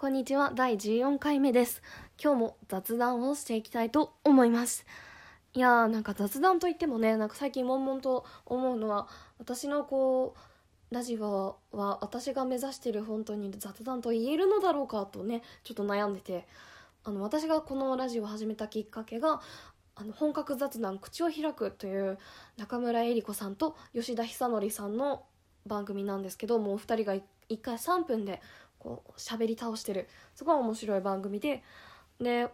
こんにちは。第14回目です。今日も雑談をしていきたいと思います。いやーなんか雑談といってもねなんか最近悶々と思うのは私のこうラジオは私が目指してる本当に雑談と言えるのだろうかとねちょっと悩んでてあの私がこのラジオを始めたきっかけがあの本格雑談口を開くという中村江里子さんと吉田久典さんの番組なんですけどもうお二人が1回3分でこう喋り倒してる。すごい面白い番組で。で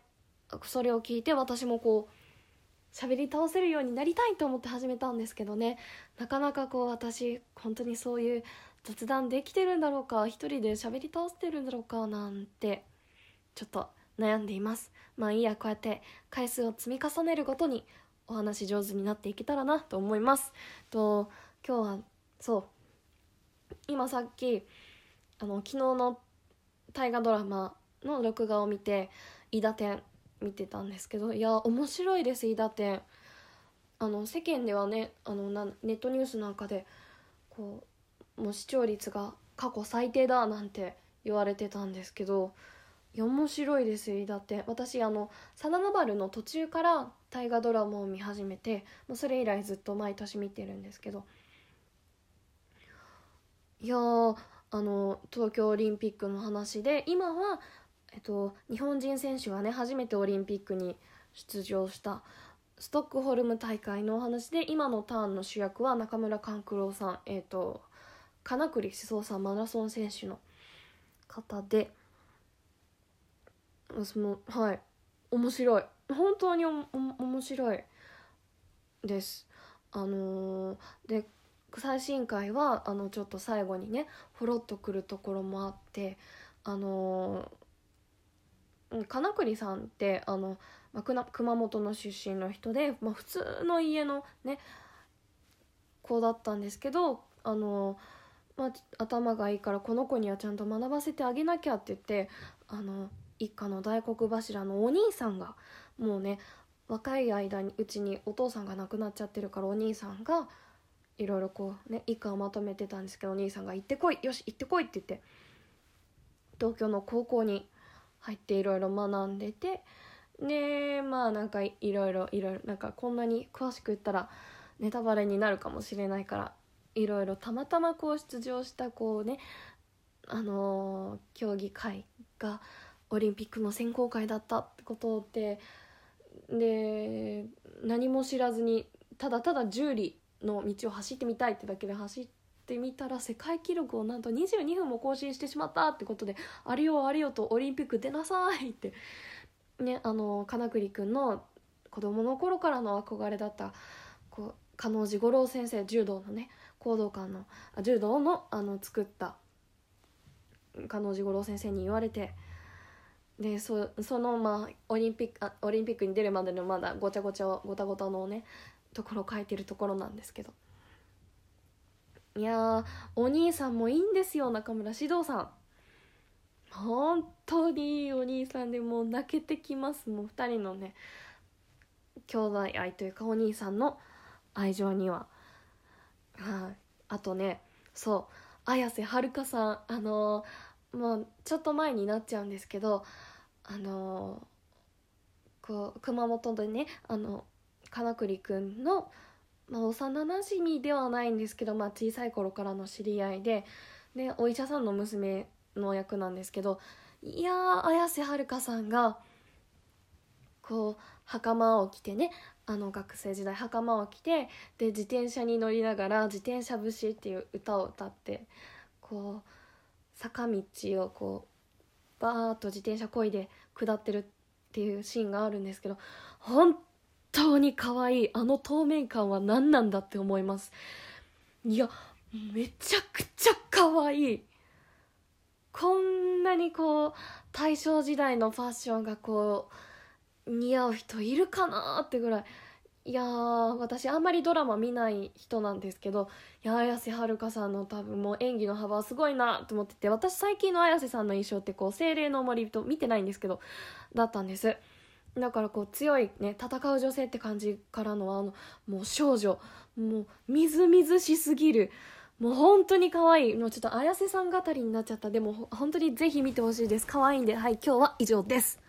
それを聞いて私もこう喋り倒せるようになりたいと思って始めたんですけどね。なかなかこう私本当にそういう雑談できてるんだろうか一人で喋り倒してるんだろうかなんてちょっと悩んでいます。まあいいやこうやって回数を積み重ねるごとにお話上手になっていけたらなと思います。と今日はそう。今さっきあの昨日の大河ドラマの録画を見て「伊田天」見てたんですけどいや面白いです伊田天あの世間ではねあのなネットニュースなんかでこうもう視聴率が過去最低だなんて言われてたんですけどいや面白いです伊田天私あの「真田丸」の途中から大河ドラマを見始めてもうそれ以来ずっと毎年見てるんですけど。いやあの東京オリンピックの話で今は、えっと、日本人選手がね初めてオリンピックに出場したストックホルム大会のお話で今のターンの主役は中村勘九郎さん、えっと、金栗志宗さんマラソン選手の方でそのはい面白い。本当におお面白いです。あのー、で最新回はあのちょっと最後にねほろっとくるところもあってあの金栗さんってあの、まあ、熊本の出身の人で、まあ、普通の家のね子だったんですけどあの、まあ、頭がいいからこの子にはちゃんと学ばせてあげなきゃって言ってあの一家の大黒柱のお兄さんがもうね若い間にうちにお父さんが亡くなっちゃってるからお兄さんがいろいろこうね一家をまとめてたんですけどお兄さんが「行ってこいよし行ってこい」って言って東京の高校に入っていろいろ学んでてでまあなんかいろいろいろいろなんかこんなに詳しく言ったらネタバレになるかもしれないからいろいろたまたまこう出場したこうねあのー、競技会がオリンピックの選考会だったってことでで何も知らずにただただ十里の道を走ってみたいってだけで走ってみたら世界記録をなんと22分も更新してしまったってことであれよあれよとオリンピック出なさいって。ねあの金栗君の子供の頃からの憧れだったこう加納治五郎先生柔道のね行動館の柔道のあの作った加納治五郎先生に言われてでそそのまあオリンピックあオリンピックに出るまでのまだごちゃごちゃごたごたのねところを書いてるところなんですけど。いやお兄さんもいいんですよ中村獅童さん。本当にいいお兄さんでもう泣けてきますもう2人のね兄弟愛というかお兄さんの愛情には。はい。あとねそう綾瀬はるかさんあのー、もうちょっと前になっちゃうんですけどあのー、こう熊本でねあの金栗くんの、まあ、幼なじみではないんですけど、まあ、小さい頃からの知り合いででお医者さんの娘の役なんですけどいやー綾瀬はるかさんがこう袴を着てねあの学生時代袴を着てで自転車に乗りながら「自転車節」っていう歌を歌ってこう坂道をこうバーッと自転車こいで下ってるっていうシーンがあるんですけど本当に可愛い。あの透明感は何なんだって思います。いやめちゃくちゃ可愛い。こんなにこう大正時代のファッションがこう似合う人いるかなってぐらい。いやー私あんまりドラマ見ない人なんですけどいや綾瀬はるかさんの多分もう演技の幅はすごいなと思ってて私最近の綾瀬さんの印象ってこう精霊の森と見てないんですけどだったんです。だからこう強いね戦う女性って感じからのあのもう少女。もうみずみずしすぎる。もう本当に可愛い。もうちょっと綾瀬さん語りになっちゃった。でも本当にぜひ見てほしいです。可愛いんで。はい今日は以上です。